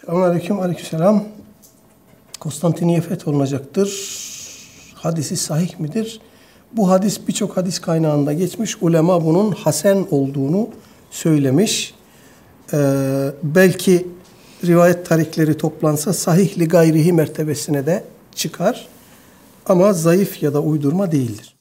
Selamünaleyküm, aleykümselam. Konstantiniye fetholunacaktır. Hadisi sahih midir? Bu hadis birçok hadis kaynağında geçmiş. Ulema bunun hasen olduğunu söylemiş. Ee, belki rivayet tarikleri toplansa sahihli gayrihi mertebesine de çıkar. Ama zayıf ya da uydurma değildir.